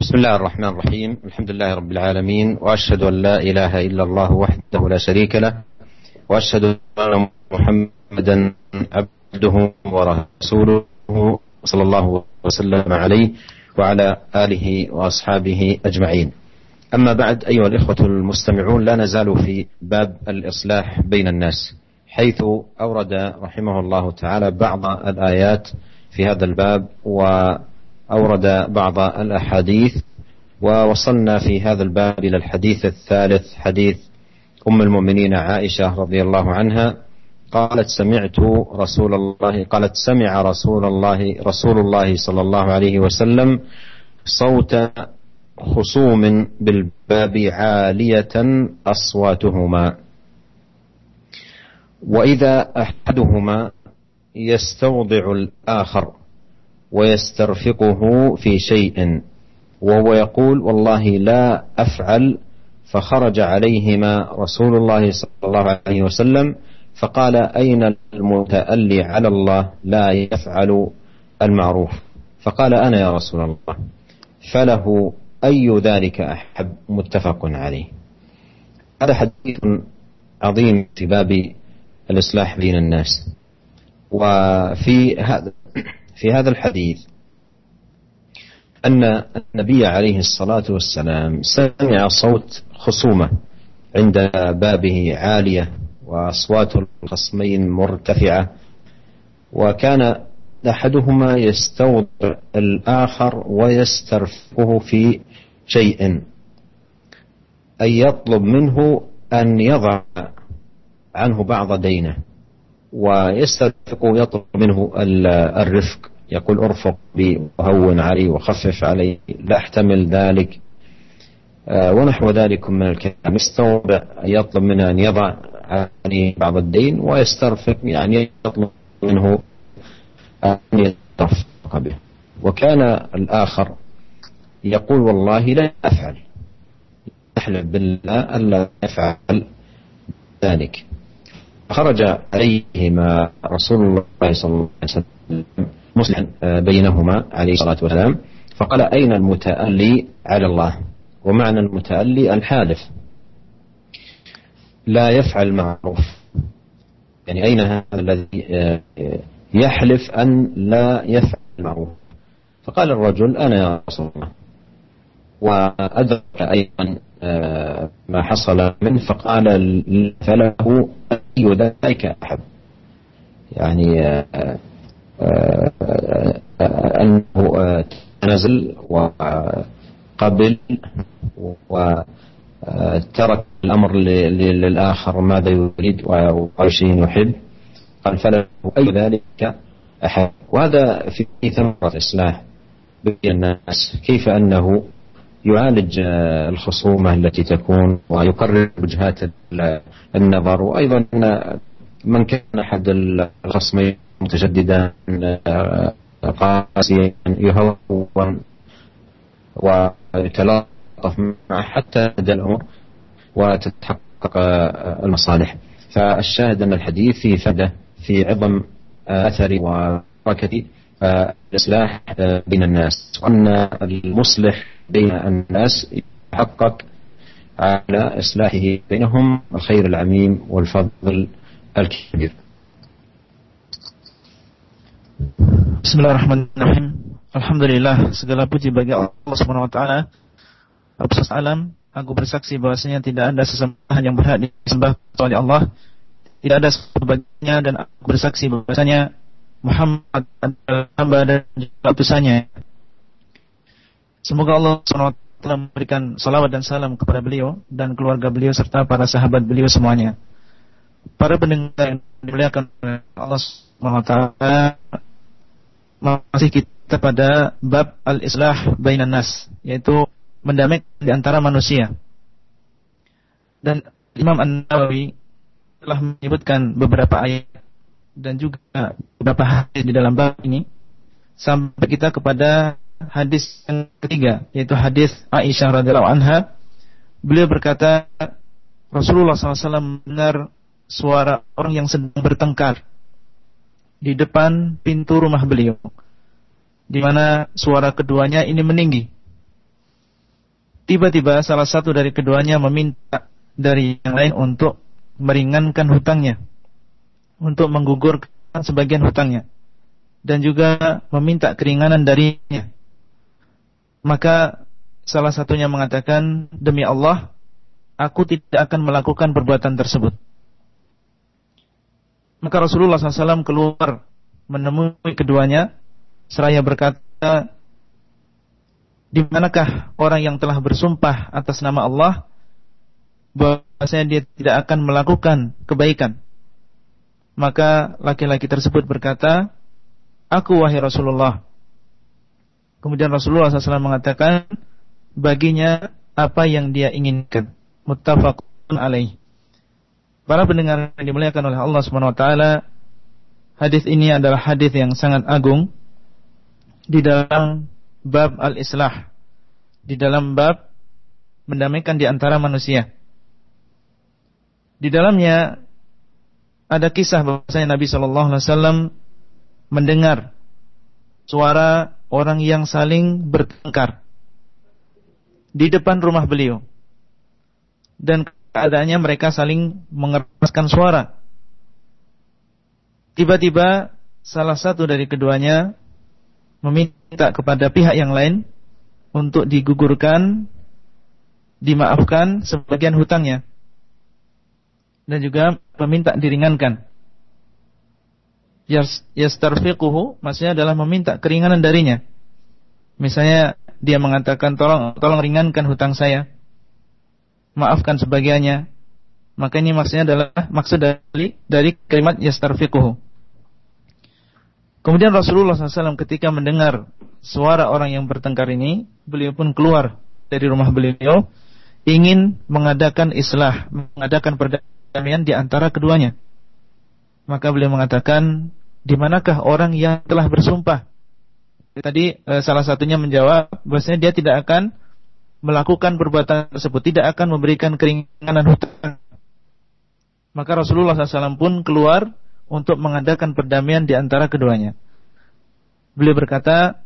بسم الله الرحمن الرحيم. الحمد لله رب العالمين وأشهد أن لا إله إلا الله وحده لا شريك له وأشهد أن محمدا عبده ورسوله صلى الله وسلم عليه وعلى آله وأصحابه أجمعين. أما بعد أيها الإخوة المستمعون لا نزال في باب الإصلاح بين الناس حيث أورد رحمه الله تعالى بعض الآيات في هذا الباب وأورد بعض الأحاديث ووصلنا في هذا الباب إلى الحديث الثالث حديث أم المؤمنين عائشة رضي الله عنها قالت سمعت رسول الله قالت سمع رسول الله رسول الله صلى الله عليه وسلم صوت خصوم بالباب عالية أصواتهما. وإذا أحدهما يستوضع الآخر ويسترفقه في شيء. وهو يقول والله لا أفعل فخرج عليهما رسول الله صلى الله عليه وسلم فقال أين المتألي على الله لا يفعل المعروف؟ فقال أنا يا رسول الله فله أي ذلك أحب؟ متفق عليه. هذا حديث عظيم في باب الإصلاح بين الناس. وفي هذا في هذا الحديث أن النبي عليه الصلاة والسلام سمع صوت خصومة عند بابه عالية وأصوات الخصمين مرتفعة وكان أحدهما يستوضع الآخر ويسترفقه في شيء أي يطلب منه أن يضع عنه بعض دينه. ويسترفق يطلب منه الرفق يقول ارفق بي وهون علي وخفف علي. لا احتمل ذلك. آه، ونحو ذلك من الكلام. يستوضع يطلب منه أن يضع عليه بعض الدين ويسترفق يعني يطلب منه أن يترفق به. وكان الآخر يقول والله لا أفعل يحلف بالله ألا يفعل ذلك. خرج عليهما رسول الله صلى الله عليه وسلم مصلحا بينهما عليه الصلاة والسلام فقال أين المتألي على الله؟ ومعنى المتألي الحالف لا يفعل معروف. يعني أين هذا الذي يحلف أن لا يفعل معروف؟ فقال الرجل أنا يا رسول الله. وأدرك أيضا آه، ما حصل منه فقال فله أي ذلك أحب يعني آه، آه، أنه تنزل وقبل وترك الأمر للآخر ماذا يريد وأي شيء يحب. قال فله أي ذلك أحب وهذا في ثمرة إصلاح بين الناس كيف أنه يعالج الخصومة التي تكون ويقرر وجهات النظر. وأيضا من كان أحد الخصمين متشددا قاسيا يهون ويتلاطف معه حتى تهدى الأمور وتتحقق المصالح. فالشاهد أن الحديث فيه فائدة في عظم أثر وبركة الإصلاح بين الناس. وأن المصلح بين الناس يحقق على إصلاحه بينهم الخير العميم والفضل الكبير Bismillahirrahmanirrahim. Alhamdulillah segala puji bagi Allah Subhanahu wa taala. Rabbus alam, aku bersaksi bahwasanya tidak ada sesembahan yang berhak disembah kecuali Allah. Tidak ada sebagainya dan aku bersaksi bahwasanya Muhammad adalah hamba dan utusannya. Semoga Allah SWT memberikan salawat dan salam kepada beliau dan keluarga beliau serta para sahabat beliau semuanya. Para pendengar yang dimuliakan oleh Allah SWT masih kita pada bab al-islah bainan nas yaitu mendamaikan di antara manusia. Dan Imam An-Nawawi telah menyebutkan beberapa ayat dan juga beberapa hadis di dalam bab ini sampai kita kepada hadis yang ketiga yaitu hadis Aisyah radhiyallahu anha beliau berkata Rasulullah SAW mendengar suara orang yang sedang bertengkar di depan pintu rumah beliau di mana suara keduanya ini meninggi tiba-tiba salah satu dari keduanya meminta dari yang lain untuk meringankan hutangnya, untuk menggugurkan sebagian hutangnya, dan juga meminta keringanan darinya. Maka salah satunya mengatakan, demi Allah, aku tidak akan melakukan perbuatan tersebut. Maka Rasulullah SAW keluar menemui keduanya, seraya berkata, di manakah orang yang telah bersumpah atas nama Allah bahwasanya dia tidak akan melakukan kebaikan. Maka laki-laki tersebut berkata, Aku wahai Rasulullah. Kemudian Rasulullah SAW mengatakan, baginya apa yang dia inginkan. Muttafaqun alaih. Para pendengar yang dimuliakan oleh Allah Subhanahu wa taala, hadis ini adalah hadis yang sangat agung di dalam bab al-islah, di dalam bab mendamaikan di antara manusia. Di dalamnya ada kisah bahwasanya Nabi Shallallahu Alaihi Wasallam mendengar suara orang yang saling bertengkar di depan rumah beliau dan keadaannya mereka saling mengeraskan suara. Tiba-tiba salah satu dari keduanya meminta kepada pihak yang lain untuk digugurkan, dimaafkan sebagian hutangnya dan juga meminta diringankan. Yastarfiquhu maksudnya adalah meminta keringanan darinya. Misalnya dia mengatakan tolong tolong ringankan hutang saya. Maafkan sebagiannya. Maka ini maksudnya adalah maksud dari dari kalimat yastarfiquhu. Kemudian Rasulullah SAW ketika mendengar suara orang yang bertengkar ini, beliau pun keluar dari rumah beliau ingin mengadakan islah, mengadakan perdamaian perdamaian di antara keduanya. Maka beliau mengatakan, di manakah orang yang telah bersumpah? Tadi e, salah satunya menjawab bahwasanya dia tidak akan melakukan perbuatan tersebut, tidak akan memberikan keringanan hutang. Maka Rasulullah SAW pun keluar untuk mengadakan perdamaian di antara keduanya. Beliau berkata,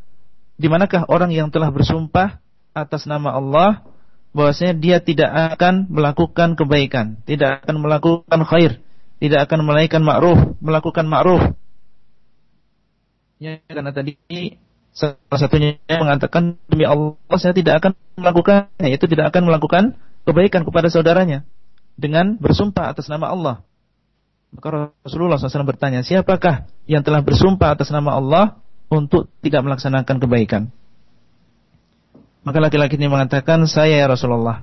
di manakah orang yang telah bersumpah atas nama Allah bahwasanya dia tidak akan melakukan kebaikan, tidak akan melakukan khair, tidak akan melakukan ma'ruf, melakukan ma'ruf. Karena tadi salah satunya mengatakan demi Allah saya tidak akan melakukannya, yaitu tidak akan melakukan kebaikan kepada saudaranya dengan bersumpah atas nama Allah. Maka Rasulullah SAW bertanya, siapakah yang telah bersumpah atas nama Allah untuk tidak melaksanakan kebaikan? Maka laki-laki ini mengatakan, saya ya Rasulullah.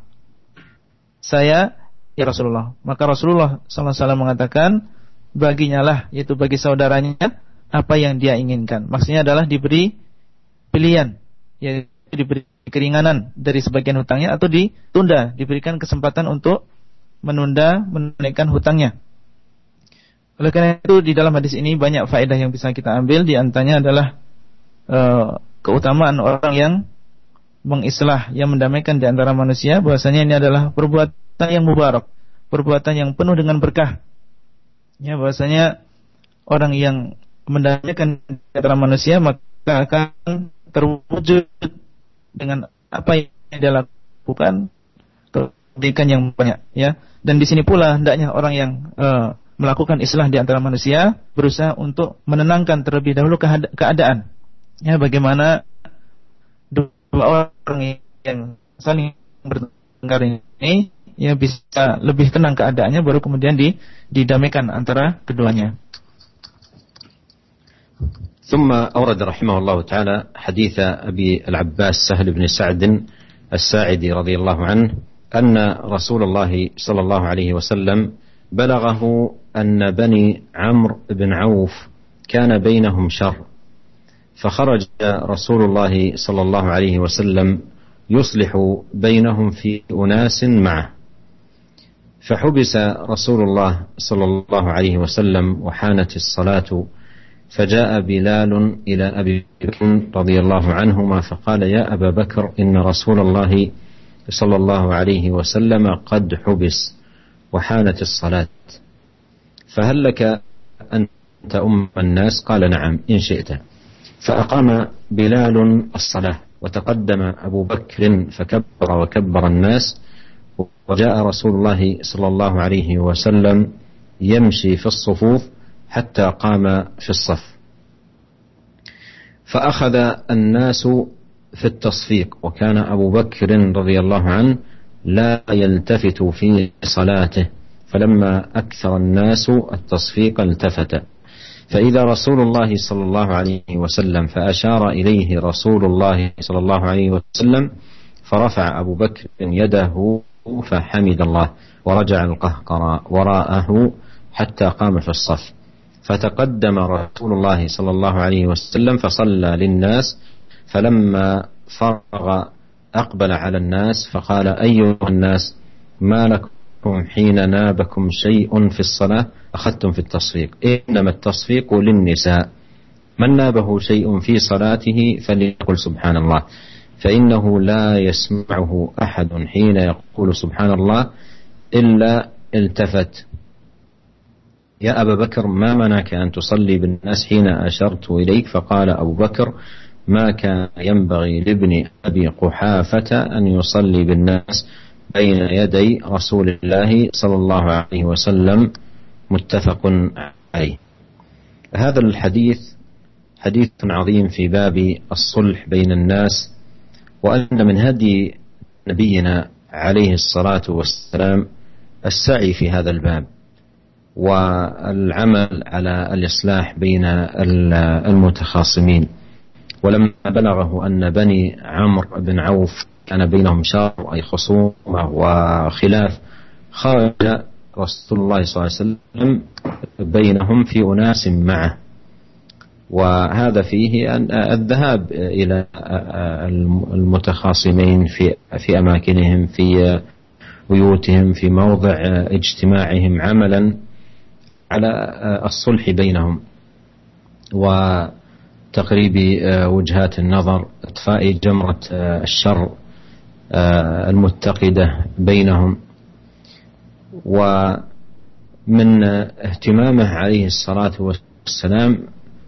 Saya ya Rasulullah. Maka Rasulullah SAW mengatakan, baginya lah, yaitu bagi saudaranya, apa yang dia inginkan. Maksudnya adalah diberi pilihan, yaitu diberi keringanan dari sebagian hutangnya atau ditunda, diberikan kesempatan untuk menunda menunaikan hutangnya. Oleh karena itu di dalam hadis ini banyak faedah yang bisa kita ambil di antaranya adalah uh, keutamaan orang yang mengislah yang mendamaikan di antara manusia bahwasanya ini adalah perbuatan yang mubarak, perbuatan yang penuh dengan berkah. Ya bahwasanya orang yang mendamaikan di antara manusia maka akan terwujud dengan apa yang dia lakukan kebaikan yang banyak ya. Dan di sini pula hendaknya orang yang uh, melakukan islah di antara manusia berusaha untuk menenangkan terlebih dahulu keadaan. Ya bagaimana dua orang yang saling bertengkar ini ya bisa lebih tenang keadaannya baru kemudian di, didamaikan antara keduanya. ثم أورد رحمه الله تعالى حديث أبي العباس سهل بن سعد الساعدي رضي الله عنه أن رسول الله صلى الله عليه وسلم بلغه أن بني عمرو بن عوف كان بينهم شر فخرج رسول الله صلى الله عليه وسلم يصلح بينهم في أناس معه فحبس رسول الله صلى الله عليه وسلم وحانت الصلاة فجاء بلال إلى أبي بكر رضي الله عنهما فقال يا أبا بكر إن رسول الله صلى الله عليه وسلم قد حبس وحانت الصلاة فهل لك أن تؤم الناس قال نعم إن شئت. فأقام بلال الصلاة وتقدم أبو بكر فكبر وكبر الناس وجاء رسول الله صلى الله عليه وسلم يمشي في الصفوف حتى قام في الصف. فأخذ الناس في التصفيق وكان أبو بكر رضي الله عنه لا يلتفت في صلاته فلما أكثر الناس التصفيق التفت. فإذا رسول الله صلى الله عليه وسلم فأشار إليه رسول الله صلى الله عليه وسلم فرفع أبو بكر يده فحمد الله ورجع القهقرى وراءه حتى قام في الصف. فتقدم رسول الله صلى الله عليه وسلم فصلى للناس فلما فرغ أقبل على الناس فقال أيها الناس ما لكم حين نابكم شيء في الصلاة؟ أخذتم في التصفيق. إنما التصفيق للنساء. من نابه شيء في صلاته فليقل سبحان الله فإنه لا يسمعه أحد حين يقول سبحان الله إلا التفت يا أبا بكر ما منعك أن تصلي بالناس حين أشرت إليك؟ فقال أبو بكر ما كان ينبغي لابن أبي قحافة أن يصلي بالناس بين يدي رسول الله صلى الله عليه وسلم متفق عليه. هذا الحديث حديث عظيم في باب الصلح بين الناس وأن من هدي نبينا عليه الصلاة والسلام السعي في هذا الباب. والعمل على الإصلاح بين المتخاصمين. ولما بلغه أن بني عمرو بن عوف كان بينهم شر أي خصومة وخلاف خرج رسول الله صلى الله عليه وسلم بينهم في أناس معه. وهذا فيه الذهاب إلى المتخاصمين في في أماكنهم في بيوتهم في موضع اجتماعهم عملا. على الصلح بينهم وتقريب وجهات النظر إطفاء جمرة الشر المتقدة بينهم. ومن اهتمامه عليه الصلاة والسلام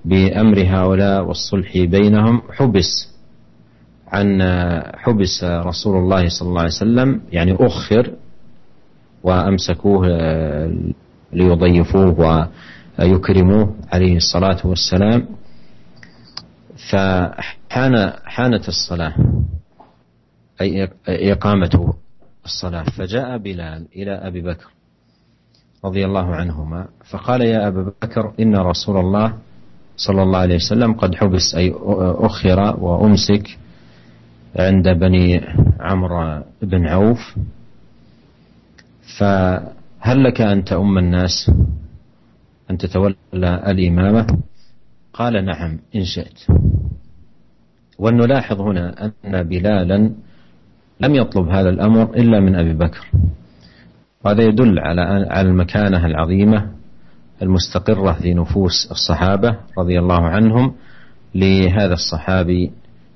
بأمر هؤلاء والصلح بينهم حبس عن حبس رسول الله صلى الله عليه وسلم يعني أخر وأمسكوه ليضيفوه ويكرموه عليه الصلاة والسلام. فحان حانت الصلاة أي إقامة الصلاة. فجاء بلال إلى أبي بكر رضي الله عنهما فقال يا أبا بكر إن رسول الله صلى الله عليه وسلم قد حبس أي أخر وأمسك عند بني عمرو بن عوف. ف هل لك أن تؤم الناس؟ أن تتولى الإمامة؟ قال نعم إن شئت. ونلاحظ هنا أن بلالا لم يطلب هذا الأمر إلا من أبي بكر. وهذا يدل على على المكانة العظيمة المستقرة في نفوس الصحابة رضي الله عنهم لهذا الصحابي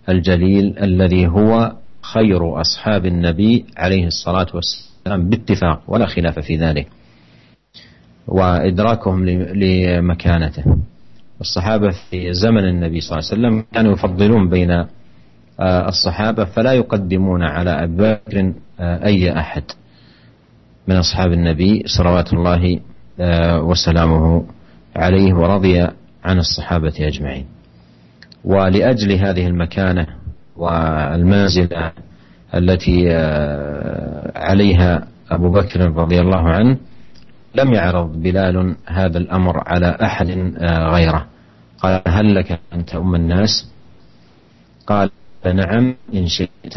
الجليل الذي هو خير أصحاب النبي عليه الصلاة والسلام. والسلام باتفاق ولا خلاف في ذلك. وإدراكهم لمكانته. الصحابة في زمن النبي صلى الله عليه وسلم كانوا يفضلون بين آه، الصحابة فلا يقدمون على أبي بكر آه، أي أحد. من أصحاب النبي صلوات الله آه، وسلامه عليه ورضي عن الصحابة أجمعين. ولأجل هذه المكانة والمنزلة التي آه، عليها أبو بكر رضي الله عنه لم يعرض بلال هذا الأمر على أحد آه، غيره. قال هل لك أن تؤم الناس؟ قال نعم إن شئت.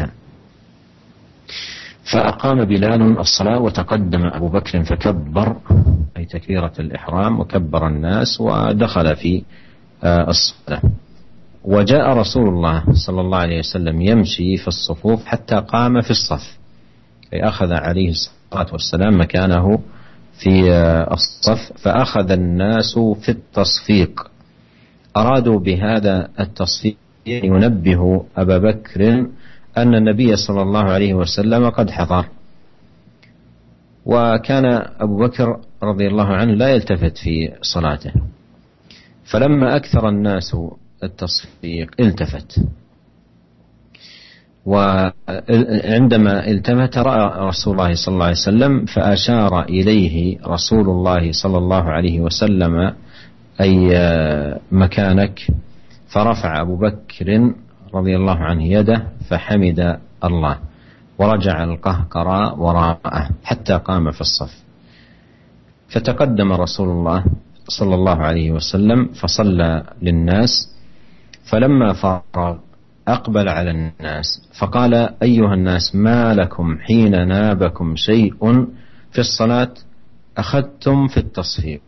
فأقام بلال الصلاة وتقدم أبو بكر فكبر أي تكبيرة الإحرام وكبر الناس ودخل في آه، الصلاة. وجاء رسول الله صلى الله عليه وسلم يمشي في الصفوف حتى قام في الصف. أي أخذ عليه الصلاة والسلام مكانه في الصف فأخذ الناس في التصفيق. أرادوا بهذا التصفيق ينبه أبا بكر أن النبي صلى الله عليه وسلم قد حضر. وكان أبو بكر رضي الله عنه لا يلتفت في صلاته. فلما أكثر الناس التصفيق التفت. وعندما التمت رأى رسول الله صلى الله عليه وسلم فأشار إليه رسول الله صلى الله عليه وسلم أي مكانك. فرفع أبو بكر رضي الله عنه يده فحمد الله. ورجع القهقرى وراءه حتى قام في الصف. فتقدم رسول الله صلى الله عليه وسلم فصلى للناس. فلما فرغ أقبل على الناس فقال أيها الناس ما لكم حين نابكم شيء في الصلاة؟ أخذتم في التصفيق.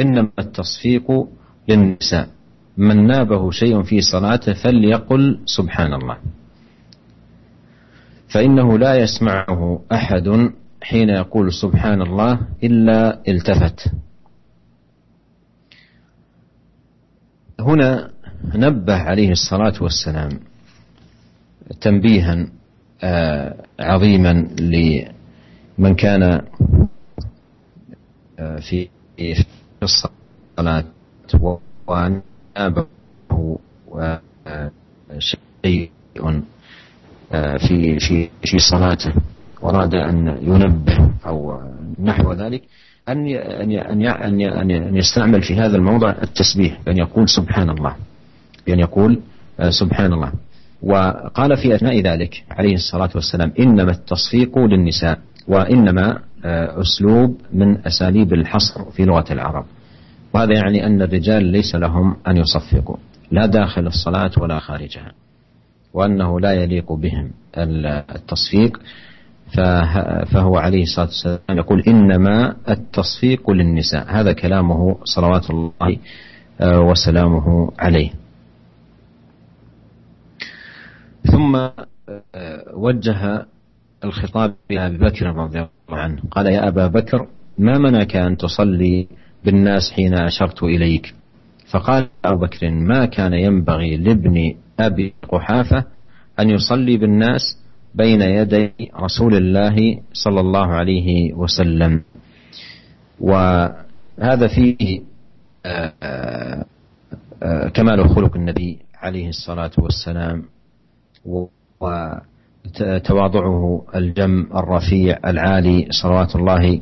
إنما التصفيق للنساء من نابه شيء في صلاته فليقل سبحان الله. فإنه لا يسمعه أحد حين يقول سبحان الله إلا التفت. هنا نبه عليه الصلاة والسلام تنبيها آه، عظيما لمن كان آه، في الصلاة وأنابه آه، شيء في في في صلاته. وأراد أن ينبه أو نحو ذلك أن أن أن أن يستعمل في هذا الموضع التسبيح بأن يقول سبحان الله. بأن يقول آه، سبحان الله وقال في أثناء ذلك عليه الصلاة والسلام إنما التصفيق للنساء وإنما آه، أسلوب من أساليب الحصر في لغة العرب. وهذا يعني أن الرجال ليس لهم أن يصفقوا لا داخل الصلاة ولا خارجها وأنه لا يليق بهم التصفيق. فهو عليه الصلاة والسلام يقول إنما التصفيق للنساء. هذا كلامه صلوات الله آه، وسلامه عليه. ثم آه، وجه الخطاب لأبي بكر رضي الله عنه. قال يا أبا بكر ما منعك أن تصلي بالناس حين أشرت إليك؟ فقال أبو بكر ما كان ينبغي لابن أبي قحافة أن يصلي بالناس بين يدي رسول الله صلى الله عليه وسلم. وهذا فيه آه، آه، كمال خلق النبي عليه الصلاة والسلام. وتواضعه الجم الرفيع العالي صلوات الله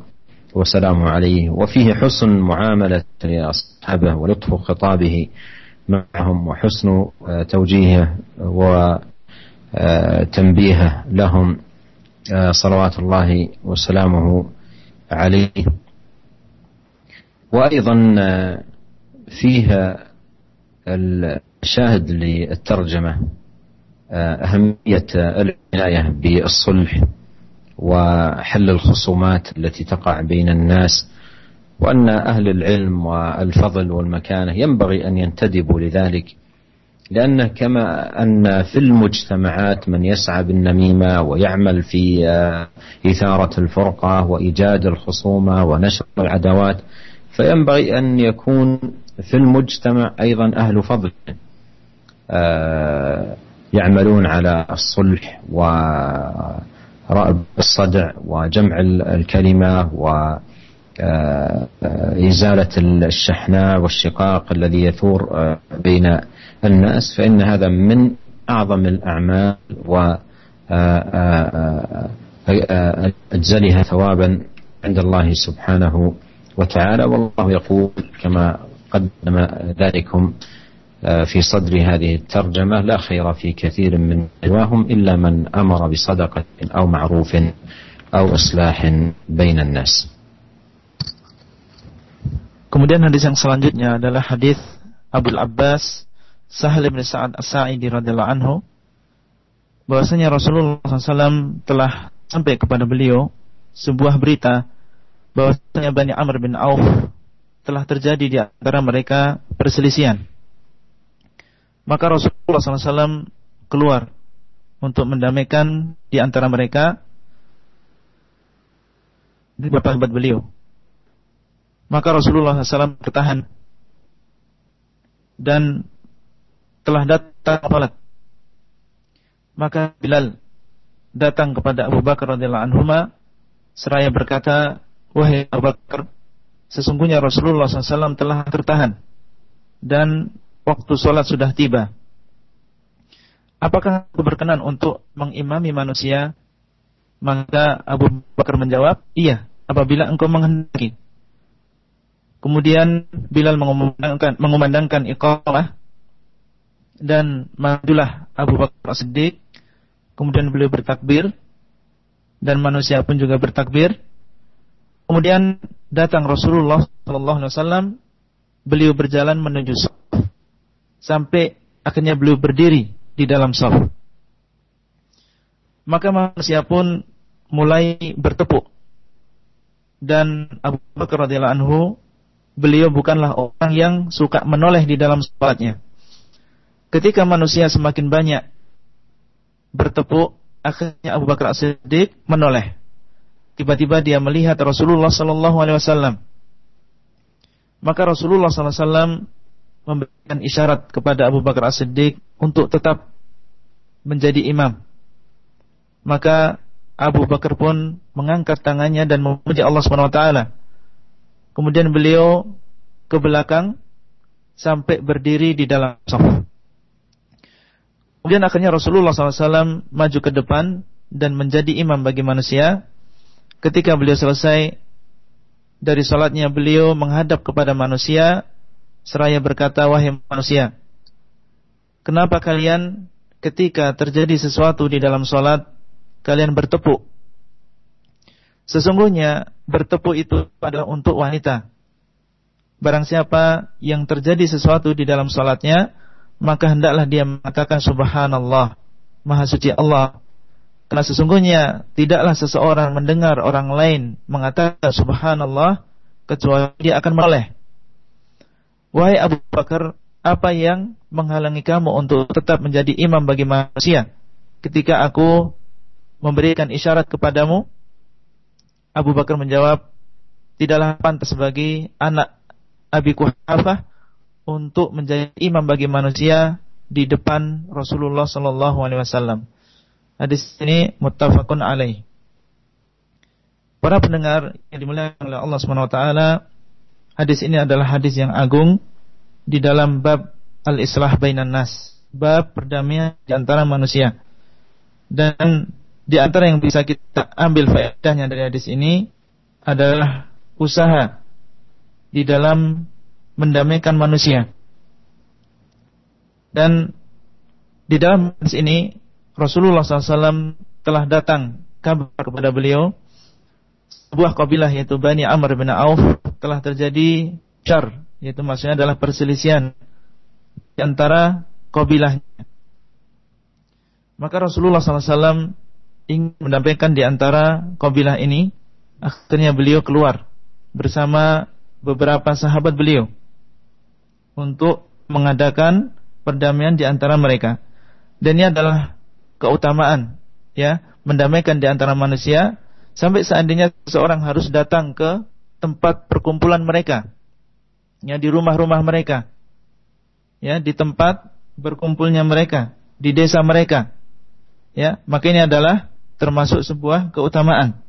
وسلامه عليه. وفيه حسن معاملة لأصحابه ولطف خطابه معهم وحسن توجيهه وتنبيهه لهم. صلوات الله وسلامه عليه. وأيضا فيها الشاهد للترجمة أهمية العناية بالصلح وحل الخصومات التي تقع بين الناس وأن أهل العلم والفضل والمكانة ينبغي أن ينتدبوا لذلك لأنه كما أن في المجتمعات من يسعى بالنميمة ويعمل في إثارة الفرقة وإيجاد الخصومة ونشر العداوات فينبغي أن يكون في المجتمع أيضا أهل فضل يعملون على الصلح ورأب الصدع وجمع الكلمة وإزالة الشحناء والشقاق الذي يثور آه، بين الناس فإن هذا من أعظم الأعمال و أجزلها ثوابا عند الله سبحانه وتعالى. والله يقول كما قدم ذلكم آه، في صدر هذه الترجمة لا خير في كثير من نجواهم إلا من أمر بصدقة أو معروف أو إصلاح بين الناس Kemudian hadis yang selanjutnya adalah hadis Abu Abbas Sahal bin Sa'ad As-Sa'idi radhiyallahu anhu bahwasanya Rasulullah SAW telah sampai kepada beliau sebuah berita bahwasanya Bani Amr bin Auf telah terjadi di antara mereka perselisihan maka Rasulullah SAW keluar untuk mendamaikan di antara mereka beberapa sahabat beliau. Maka Rasulullah SAW bertahan dan telah datang salat. Maka Bilal datang kepada Abu Bakar radhiyallahu anhu seraya berkata, "Wahai Abu Bakar, sesungguhnya Rasulullah SAW telah tertahan dan waktu sholat sudah tiba. apakah aku berkenan untuk mengimami manusia? Maka Abu Bakar menjawab, iya, apabila engkau menghendaki. Kemudian Bilal mengumandangkan, mengumandangkan iqamah dan majulah Abu Bakar Siddiq. Kemudian beliau bertakbir dan manusia pun juga bertakbir. Kemudian datang Rasulullah Sallallahu Alaihi Wasallam. Beliau berjalan menuju sampai akhirnya beliau berdiri di dalam saf. Maka manusia pun mulai bertepuk. Dan Abu Bakar radhiyallahu anhu beliau bukanlah orang yang suka menoleh di dalam salatnya. Ketika manusia semakin banyak bertepuk, akhirnya Abu Bakar As-Siddiq menoleh. Tiba-tiba dia melihat Rasulullah sallallahu alaihi wasallam. Maka Rasulullah sallallahu alaihi wasallam memberikan isyarat kepada Abu Bakar As-Siddiq untuk tetap menjadi imam. Maka Abu Bakar pun mengangkat tangannya dan memuji Allah Subhanahu wa taala. Kemudian beliau ke belakang sampai berdiri di dalam saf. Kemudian akhirnya Rasulullah SAW maju ke depan dan menjadi imam bagi manusia. Ketika beliau selesai dari salatnya beliau menghadap kepada manusia seraya berkata wahai manusia kenapa kalian ketika terjadi sesuatu di dalam salat kalian bertepuk. Sesungguhnya bertepuk itu adalah untuk wanita. Barang siapa yang terjadi sesuatu di dalam salatnya, maka hendaklah dia mengatakan subhanallah, maha suci Allah. Karena sesungguhnya tidaklah seseorang mendengar orang lain mengatakan subhanallah kecuali dia akan meleh. Wahai Abu Bakar, apa yang menghalangi kamu untuk tetap menjadi imam bagi manusia ketika aku memberikan isyarat kepadamu? Abu Bakar menjawab, tidaklah pantas bagi anak Abi Kuhafah untuk menjadi imam bagi manusia di depan Rasulullah Sallallahu Alaihi Wasallam. Hadis ini muttafaqun alaih. Para pendengar yang dimuliakan oleh Allah Subhanahu wa taala, hadis ini adalah hadis yang agung di dalam bab al-islah bainan nas, bab perdamaian di antara manusia. Dan di antara yang bisa kita ambil faedahnya dari hadis ini adalah usaha di dalam mendamaikan manusia. Dan di dalam hadis ini Rasulullah SAW telah datang kabar kepada beliau sebuah kabilah yaitu Bani Amr bin Auf telah terjadi char yaitu maksudnya adalah perselisihan di antara kabilahnya. Maka Rasulullah SAW ingin mendampingkan di antara kabilah ini, akhirnya beliau keluar bersama beberapa sahabat beliau untuk mengadakan perdamaian di antara mereka. Dan ini adalah keutamaan ya, mendamaikan di antara manusia sampai seandainya seseorang harus datang ke tempat perkumpulan mereka. Ya, di rumah-rumah mereka. Ya, di tempat berkumpulnya mereka, di desa mereka. Ya, maka ini adalah termasuk sebuah keutamaan.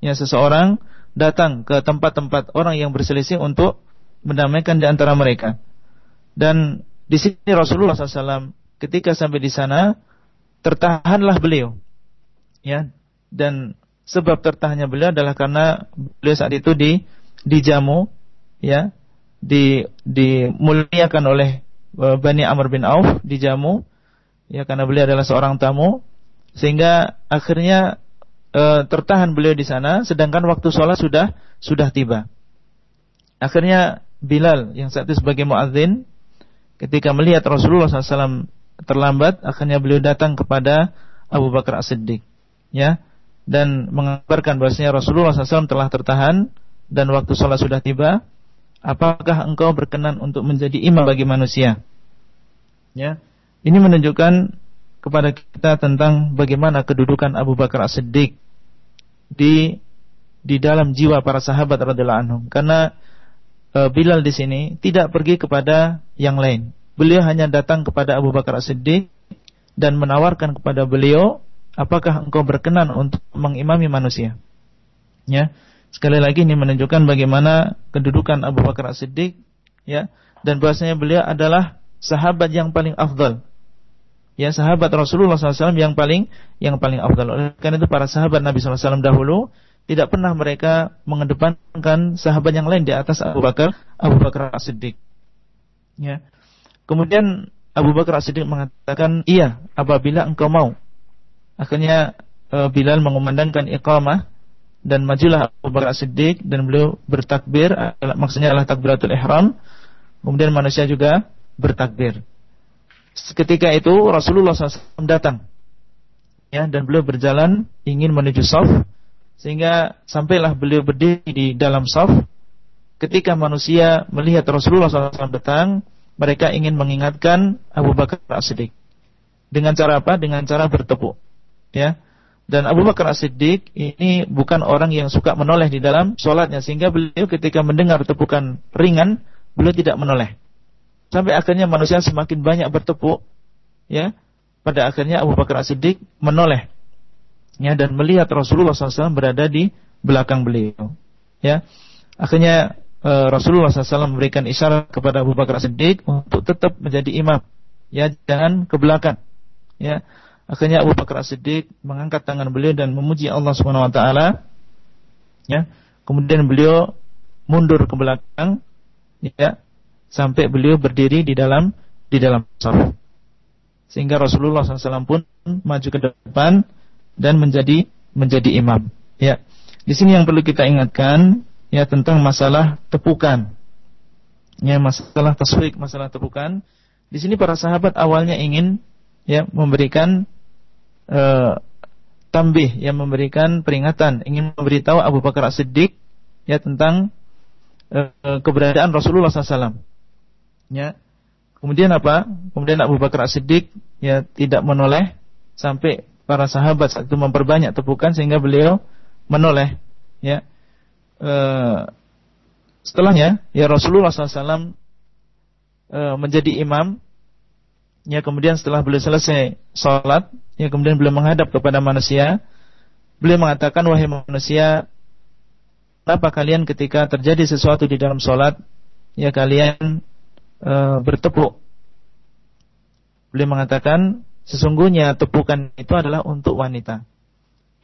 Ya seseorang datang ke tempat-tempat orang yang berselisih untuk mendamaikan di antara mereka. Dan di sini Rasulullah SAW ketika sampai di sana tertahanlah beliau. Ya, dan sebab tertahannya beliau adalah karena beliau saat itu di dijamu ya, di dimuliakan oleh e, Bani Amr bin Auf dijamu ya karena beliau adalah seorang tamu sehingga akhirnya e, tertahan beliau di sana sedangkan waktu sholat sudah sudah tiba. Akhirnya Bilal yang saat itu sebagai muadzin ketika melihat Rasulullah SAW terlambat, akhirnya beliau datang kepada Abu Bakar As-Siddiq, ya, dan mengabarkan bahwasanya Rasulullah SAW telah tertahan dan waktu sholat sudah tiba. Apakah engkau berkenan untuk menjadi imam bagi manusia? Ya, ini menunjukkan kepada kita tentang bagaimana kedudukan Abu Bakar As-Siddiq di di dalam jiwa para sahabat radhiyallahu anhum karena e, Bilal di sini tidak pergi kepada yang lain. Beliau hanya datang kepada Abu Bakar As-Siddiq dan menawarkan kepada beliau, apakah engkau berkenan untuk mengimami manusia? Ya. Sekali lagi ini menunjukkan bagaimana kedudukan Abu Bakar As-Siddiq ya dan bahasanya beliau adalah sahabat yang paling afdal ya sahabat Rasulullah SAW yang paling yang paling afdal. Karena itu para sahabat Nabi SAW dahulu tidak pernah mereka mengedepankan sahabat yang lain di atas Abu Bakar, Abu Bakar As-Siddiq. Ya. Kemudian Abu Bakar As-Siddiq mengatakan, "Iya, apabila engkau mau." Akhirnya uh, Bilal mengumandangkan iqamah dan majulah Abu Bakar As-Siddiq dan beliau bertakbir, maksudnya adalah takbiratul ihram. Kemudian manusia juga bertakbir. Ketika itu Rasulullah SAW datang, ya, dan beliau berjalan ingin menuju saf, sehingga sampailah beliau berdiri di dalam saf. Ketika manusia melihat Rasulullah SAW datang, mereka ingin mengingatkan Abu Bakar As-Siddiq. Dengan cara apa? Dengan cara bertepuk. Ya. Dan Abu Bakar As-Siddiq ini bukan orang yang suka menoleh di dalam sholatnya. Sehingga beliau ketika mendengar tepukan ringan, beliau tidak menoleh. Sampai akhirnya manusia semakin banyak bertepuk. Ya. Pada akhirnya Abu Bakar As-Siddiq menoleh. Ya, dan melihat Rasulullah SAW berada di belakang beliau. Ya. Akhirnya uh, Rasulullah SAW memberikan isyarat kepada Abu Bakar Siddiq untuk tetap menjadi imam. Ya, jangan ke belakang. Ya. Akhirnya Abu Bakar Siddiq mengangkat tangan beliau dan memuji Allah Subhanahu wa taala. Ya. Kemudian beliau mundur ke belakang ya sampai beliau berdiri di dalam di dalam saf. Sehingga Rasulullah SAW pun maju ke depan dan menjadi menjadi imam. Ya. Di sini yang perlu kita ingatkan ya tentang masalah tepukan. Ya, masalah taswik, masalah tepukan. Di sini para sahabat awalnya ingin ya memberikan uh, tambih, yang memberikan peringatan, ingin memberitahu Abu Bakar As-Siddiq ya tentang uh, keberadaan Rasulullah SAW. Ya. Kemudian apa? Kemudian Abu Bakar As-Siddiq ya tidak menoleh sampai para sahabat saat itu memperbanyak tepukan sehingga beliau menoleh ya uh, setelahnya ya Rasulullah SAW eh, menjadi imam ya kemudian setelah beliau selesai sholat ya kemudian beliau menghadap kepada manusia beliau mengatakan wahai manusia apa kalian ketika terjadi sesuatu di dalam sholat ya kalian uh, bertepuk beliau mengatakan sesungguhnya tepukan itu adalah untuk wanita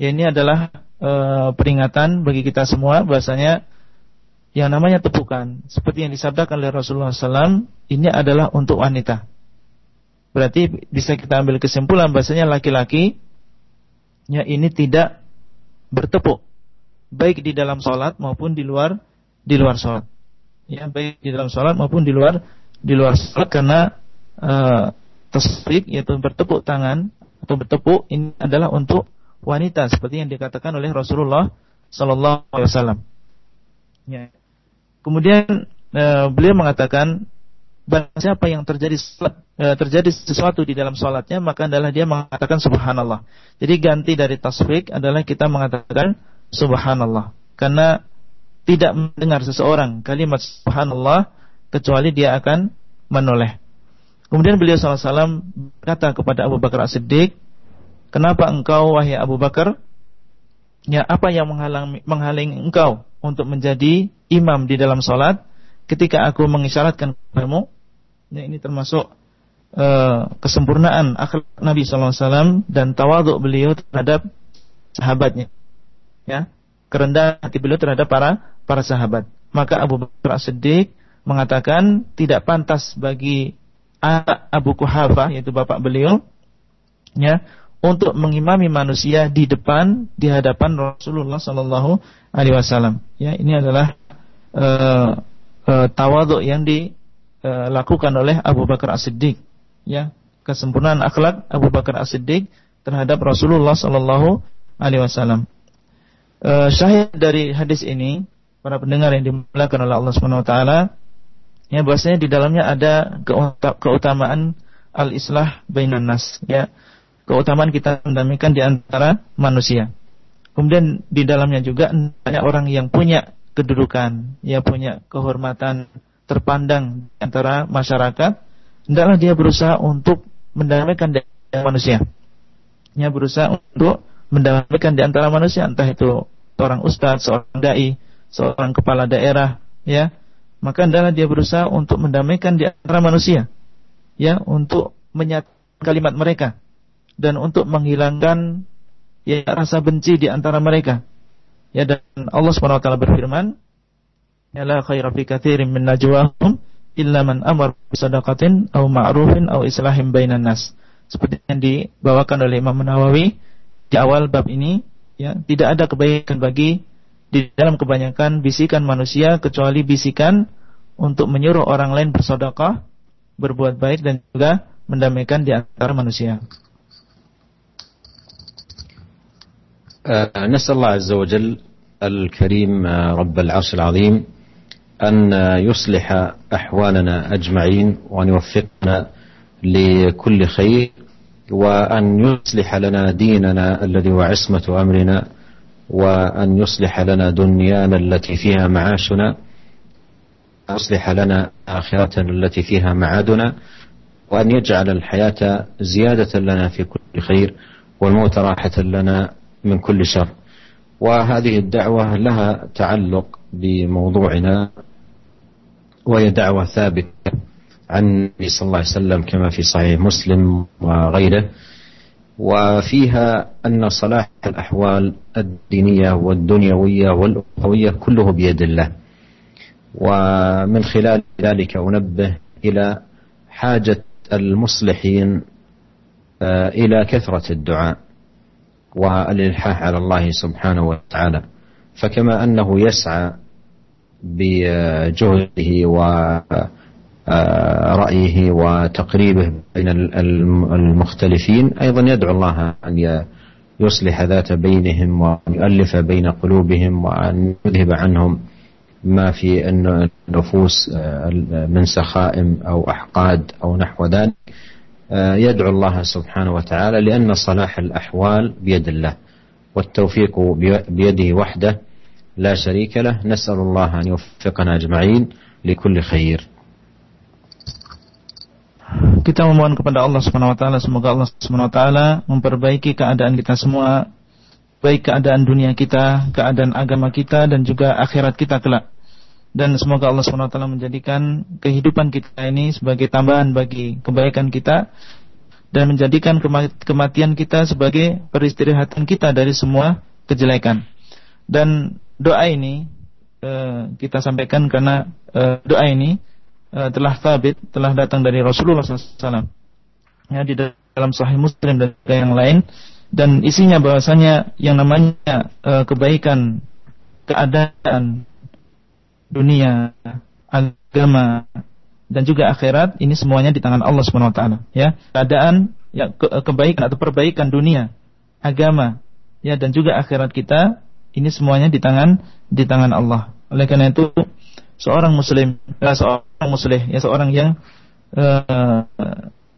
ya ini adalah e, peringatan bagi kita semua bahasanya yang namanya tepukan seperti yang disabdakan oleh Rasulullah SAW ini adalah untuk wanita. Berarti bisa kita ambil kesimpulan bahasanya laki-laki ya ini tidak bertepuk baik di dalam sholat maupun di luar di luar sholat. Ya baik di dalam sholat maupun di luar di luar sholat karena uh, tasbih yaitu bertepuk tangan atau bertepuk ini adalah untuk wanita seperti yang dikatakan oleh Rasulullah sallallahu alaihi wasallam. Ya. Kemudian e, beliau mengatakan barang siapa yang terjadi e, terjadi sesuatu di dalam salatnya maka adalah dia mengatakan subhanallah. Jadi ganti dari tasbih adalah kita mengatakan subhanallah karena tidak mendengar seseorang kalimat subhanallah kecuali dia akan menoleh. Kemudian beliau SAW berkata kepada Abu Bakar As-Siddiq, Kenapa engkau wahai Abu Bakar? Ya, apa yang menghalang menghalangi engkau untuk menjadi imam di dalam salat ketika aku mengisyaratkan kepadamu? Ya, ini termasuk uh, kesempurnaan akhlak Nabi wasallam dan tawaduk beliau terhadap sahabatnya. Ya, kerendahan hati beliau terhadap para para sahabat. Maka Abu Bakar As-Siddiq mengatakan tidak pantas bagi Abu Kuhafa yaitu bapak beliau ya untuk mengimami manusia di depan di hadapan Rasulullah Sallallahu Alaihi Wasallam. Ya, ini adalah uh, uh, tawaduk yang dilakukan oleh Abu Bakar As-Siddiq. Ya, kesempurnaan akhlak Abu Bakar As-Siddiq terhadap Rasulullah Sallallahu Alaihi Wasallam. Uh, syahid dari hadis ini, para pendengar yang dimuliakan oleh Allah Subhanahu Wa Taala, ya bahwasanya di dalamnya ada keutamaan al-islah bainan nas. Ya, keutamaan kita mendamaikan di antara manusia. Kemudian di dalamnya juga banyak orang yang punya kedudukan, ya punya kehormatan terpandang di antara masyarakat, hendaklah dia berusaha untuk mendamaikan di antara manusia. Ya berusaha untuk mendamaikan di antara manusia, entah itu seorang ustadz, seorang dai, seorang kepala daerah, ya. Maka hendaklah dia berusaha untuk mendamaikan di antara manusia. Ya, untuk menyatakan kalimat mereka dan untuk menghilangkan ya rasa benci di antara mereka. Ya dan Allah taala berfirman, "Ya la khaira fi katsirin min najwahum illa man amar bisadaqatin aw ma'rufin aw islahin bainan nas." Seperti yang dibawakan oleh Imam Nawawi di awal bab ini, ya, tidak ada kebaikan bagi di dalam kebanyakan bisikan manusia kecuali bisikan untuk menyuruh orang lain bersedekah, berbuat baik dan juga mendamaikan di antara manusia. نسأل الله عز وجل الكريم رب العرش العظيم أن يصلح أحوالنا أجمعين وأن يوفقنا لكل خير وأن يصلح لنا ديننا الذي هو عصمة أمرنا وأن يصلح لنا دنيانا التي فيها معاشنا يصلح لنا آخرتنا التي فيها معادنا وأن يجعل الحياة زيادة لنا في كل خير والموت راحة لنا من كل شر. وهذه الدعوة لها تعلق بموضوعنا وهي دعوة ثابتة عن النبي صلى الله عليه وسلم كما في صحيح مسلم وغيره. وفيها أن صلاح الأحوال الدينية والدنيوية والأخوية كله بيد الله. ومن خلال ذلك أنبه إلى حاجة المصلحين آه، إلى كثرة الدعاء والإلحاح على الله سبحانه وتعالى. فكما أنه يسعى بجهده ورأيه وتقريبه بين المختلفين أيضا يدعو الله أن يصلح ذات بينهم وأن يؤلف بين قلوبهم وأن يذهب عنهم ما في النفوس من سخائم أو أحقاد أو نحو ذلك. يدعو الله سبحانه وتعالى لأن صلاح الأحوال بيد الله والتوفيق بيده وحده لا شريك له نسأل الله أن يوفقنا أجمعين لكل خير Kita memohon kepada Allah Subhanahu wa taala semoga Allah Subhanahu wa taala memperbaiki keadaan kita semua baik keadaan dunia kita, keadaan agama kita dan juga akhirat kita kelak dan semoga Allah SWT menjadikan kehidupan kita ini sebagai tambahan bagi kebaikan kita dan menjadikan kematian kita sebagai peristirahatan kita dari semua kejelekan. Dan doa ini uh, kita sampaikan karena uh, doa ini uh, telah sabit, telah datang dari Rasulullah SAW. Ya, di dalam Sahih Muslim dan yang lain dan isinya bahwasanya yang namanya uh, kebaikan keadaan dunia, agama dan juga akhirat ini semuanya di tangan Allah Subhanahu wa taala ya. Keadaan ya ke kebaikan atau perbaikan dunia, agama ya dan juga akhirat kita ini semuanya di tangan di tangan Allah. Oleh karena itu seorang muslim, ya, seorang muslim ya seorang yang uh,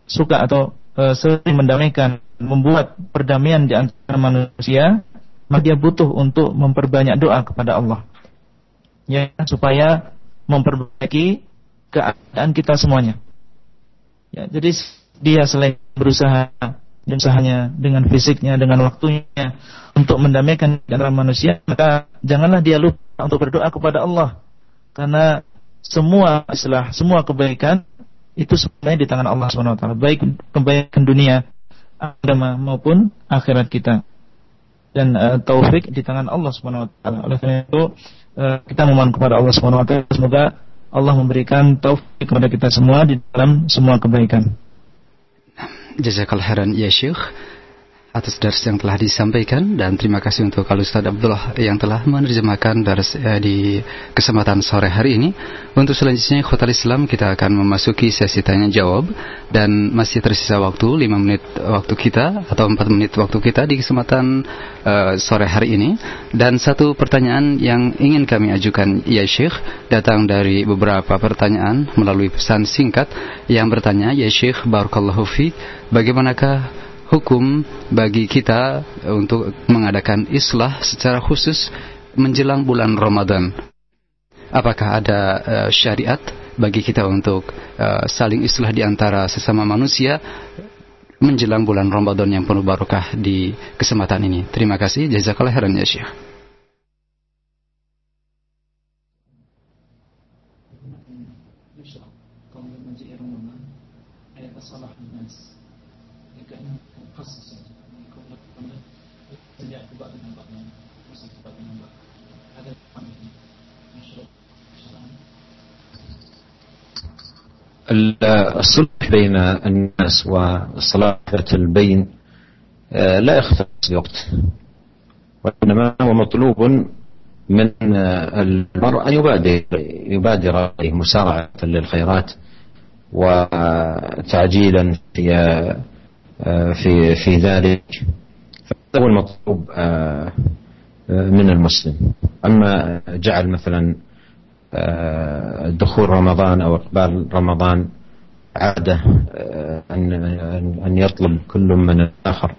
suka atau uh, sering mendamaikan, membuat perdamaian di antara manusia, maka dia butuh untuk memperbanyak doa kepada Allah ya supaya memperbaiki keadaan kita semuanya. Ya, jadi dia selain berusaha dan usahanya dengan fisiknya, dengan waktunya untuk mendamaikan antara manusia, maka janganlah dia lupa untuk berdoa kepada Allah. Karena semua istilah, semua kebaikan itu sebenarnya di tangan Allah SWT. Baik kebaikan dunia, agama maupun akhirat kita. Dan uh, taufik di tangan Allah SWT. Oleh karena itu Eh, kita memohon kepada Allah taala semoga Allah memberikan taufik kepada kita semua di dalam semua kebaikan. جزاك الله خيرا يا شيخ. Atas dars yang telah disampaikan. Dan terima kasih untuk Al Ustaz Abdullah yang telah menerjemahkan dars eh, di kesempatan sore hari ini. Untuk selanjutnya Khotal Islam kita akan memasuki sesi tanya jawab. Dan masih tersisa waktu 5 menit waktu kita atau 4 menit waktu kita di kesempatan uh, sore hari ini. Dan satu pertanyaan yang ingin kami ajukan ya Syekh datang dari beberapa pertanyaan melalui pesan singkat. Yang bertanya ya Syekh barakallahu fi bagaimanakah hukum bagi kita untuk mengadakan islah secara khusus menjelang bulan Ramadan. Apakah ada uh, syariat bagi kita untuk uh, saling islah di antara sesama manusia menjelang bulan Ramadan yang penuh barokah di kesempatan ini. Terima kasih. Jazakallah khairan ya Syekh. الصلح بين الناس وصلاحة البين آه، لا يختص بوقت وإنما هو مطلوب من المرء أن يبادر يبادر مسارعة للخيرات وتعجيلا في في في ذلك. هذا هو المطلوب آه، من المسلم. أما جعل مثلا آه، دخول رمضان أو إقبال رمضان عادة آه، أن أن يطلب كل من الآخر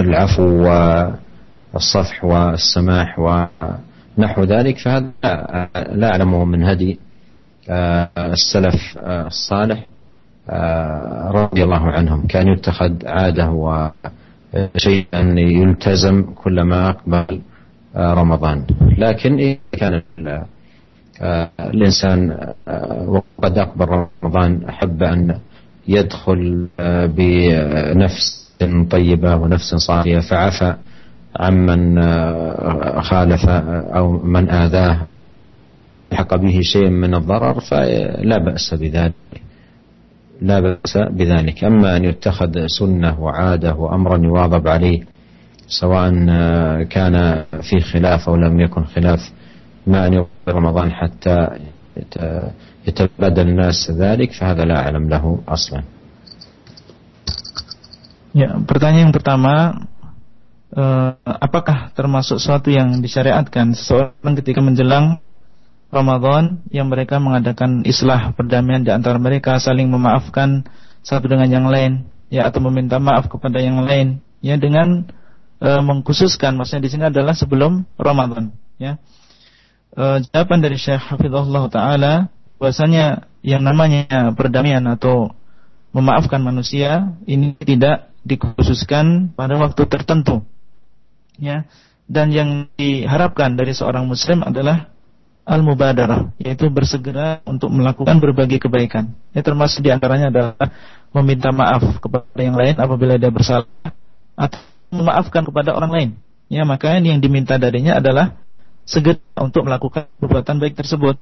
العفو والصفح والسماح ونحو ذلك. فهذا لا أعلمه من هدي السلف الصالح رضي الله عنهم. كان يتخذ عادة وشيئا يلتزم كلما أقبل. رمضان. لكن إذا كان الإنسان وقد أقبل رمضان أحب أن يدخل بنفس طيبة ونفس صافية فعفى عمن خالف أو من آذاه. حق به شيء من الضرر فلا بأس بذلك. لا بأس بذلك. أما أن يتخذ سنة وعادة وأمرا يواظب عليه سواء كان في خلاف أو لم يكن خلاف ما أن يقبل رمضان حتى يتبادل الناس ذلك فهذا لا أعلم له أصلا Ya, pertanyaan yang pertama, eh, apakah termasuk sesuatu yang disyariatkan seseorang ketika menjelang Ramadan yang mereka mengadakan islah perdamaian di antara mereka saling memaafkan satu dengan yang lain ya atau meminta maaf kepada yang lain ya dengan e, mengkhususkan maksudnya di sini adalah sebelum Ramadan ya e, jawaban dari Syekh Hafizahullah taala bahwasanya yang namanya perdamaian atau memaafkan manusia ini tidak dikhususkan pada waktu tertentu ya dan yang diharapkan dari seorang muslim adalah al-mubadarah, yaitu bersegera untuk melakukan berbagai kebaikan. Ya termasuk di antaranya adalah meminta maaf kepada yang lain apabila dia bersalah atau memaafkan kepada orang lain. Ya maka yang diminta darinya adalah segera untuk melakukan perbuatan baik tersebut.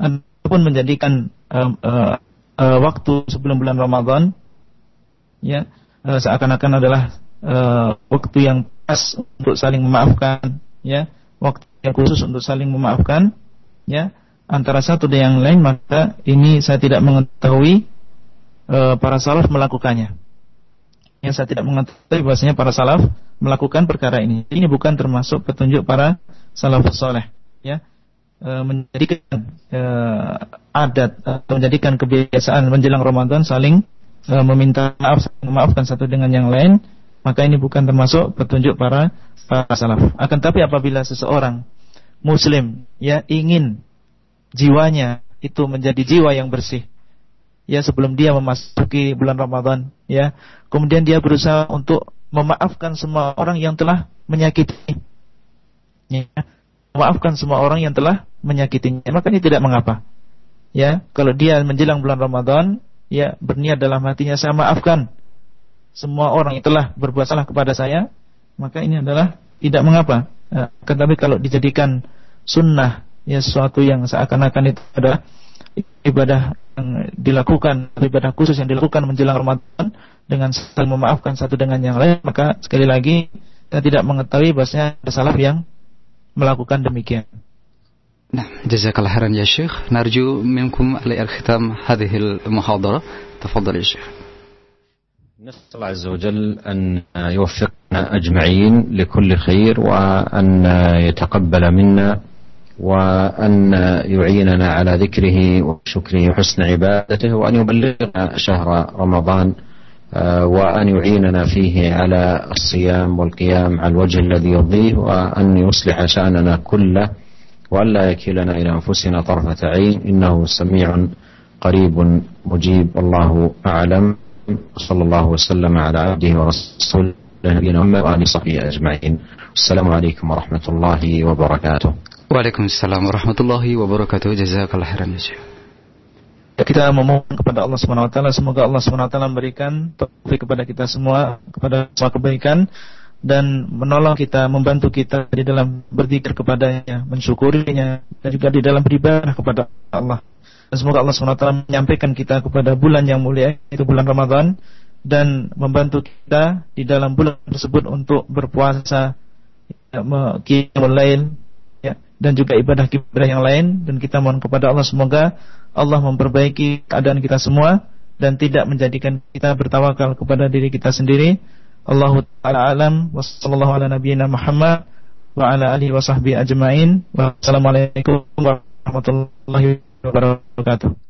Ataupun menjadikan uh, uh, uh, waktu sebelum bulan Ramadan ya uh, seakan-akan adalah uh, waktu yang pas untuk saling memaafkan ya waktu yang khusus untuk saling memaafkan ya antara satu dan yang lain maka ini saya tidak mengetahui e, para salaf melakukannya. Yang saya tidak mengetahui bahwasanya para salaf melakukan perkara ini. Ini bukan termasuk petunjuk para salafus soleh, ya. E, menjadikan e, adat atau menjadikan kebiasaan menjelang Ramadan saling e, meminta maaf, memaafkan satu dengan yang lain, maka ini bukan termasuk petunjuk para para salaf. Akan tapi apabila seseorang muslim ya ingin jiwanya itu menjadi jiwa yang bersih ya sebelum dia memasuki bulan Ramadan ya. Kemudian dia berusaha untuk memaafkan semua orang yang telah menyakiti ya. Memaafkan semua orang yang telah menyakitinya. Maka ini tidak mengapa. Ya. Kalau dia menjelang bulan Ramadan ya berniat dalam hatinya saya maafkan semua orang yang telah berbuat salah kepada saya maka ini adalah tidak mengapa. Ya, tetapi kalau dijadikan sunnah ya sesuatu yang seakan-akan itu adalah ibadah yang dilakukan ibadah khusus yang dilakukan menjelang Ramadan dengan saling memaafkan satu dengan yang lain maka sekali lagi kita tidak mengetahui bahasanya ada salah yang melakukan demikian. Nah, jazakallah khairan ya Syekh. Narju minkum ala al-khitam hadhihi al-muhadara. Tafadhal ya Syekh. نسأل الله عز وجل أن يوفقنا أجمعين لكل خير وأن يتقبل منا وأن يعيننا على ذكره وشكره وحسن عبادته وأن يبلغنا شهر رمضان آه، وأن يعيننا فيه على الصيام والقيام على الوجه الذي يرضيه وأن يصلح شأننا كله وأن لا يكلنا إلى أنفسنا طرفة عين. إنه سميع قريب مجيب الله أعلم. صلى الله وسلم على عبده ورسوله نبينا محمد وآله وصحبه أجمعين. السلام عليكم ورحمة الله وبركاته. Waalaikumsalam warahmatullahi wabarakatuh. Jazakallah khairan Kita memohon kepada Allah Subhanahu wa taala semoga Allah Subhanahu wa taala memberikan taufik kepada kita semua kepada semua kebaikan dan menolong kita, membantu kita di dalam berzikir kepadanya, mensyukurinya dan juga di dalam beribadah kepada Allah. Dan semoga Allah SWT menyampaikan kita kepada bulan yang mulia itu bulan Ramadan dan membantu kita di dalam bulan tersebut untuk berpuasa qiyamul ya dan juga ibadah-ibadah yang lain dan kita mohon kepada Allah semoga Allah memperbaiki keadaan kita semua dan tidak menjadikan kita bertawakal kepada diri kita sendiri. Allah taala alam wa sallallahu ala nabiyyina Muhammad wa ala alihi wa sahbihi ajmain. Wassalamualaikum warahmatullahi wabarakatuh.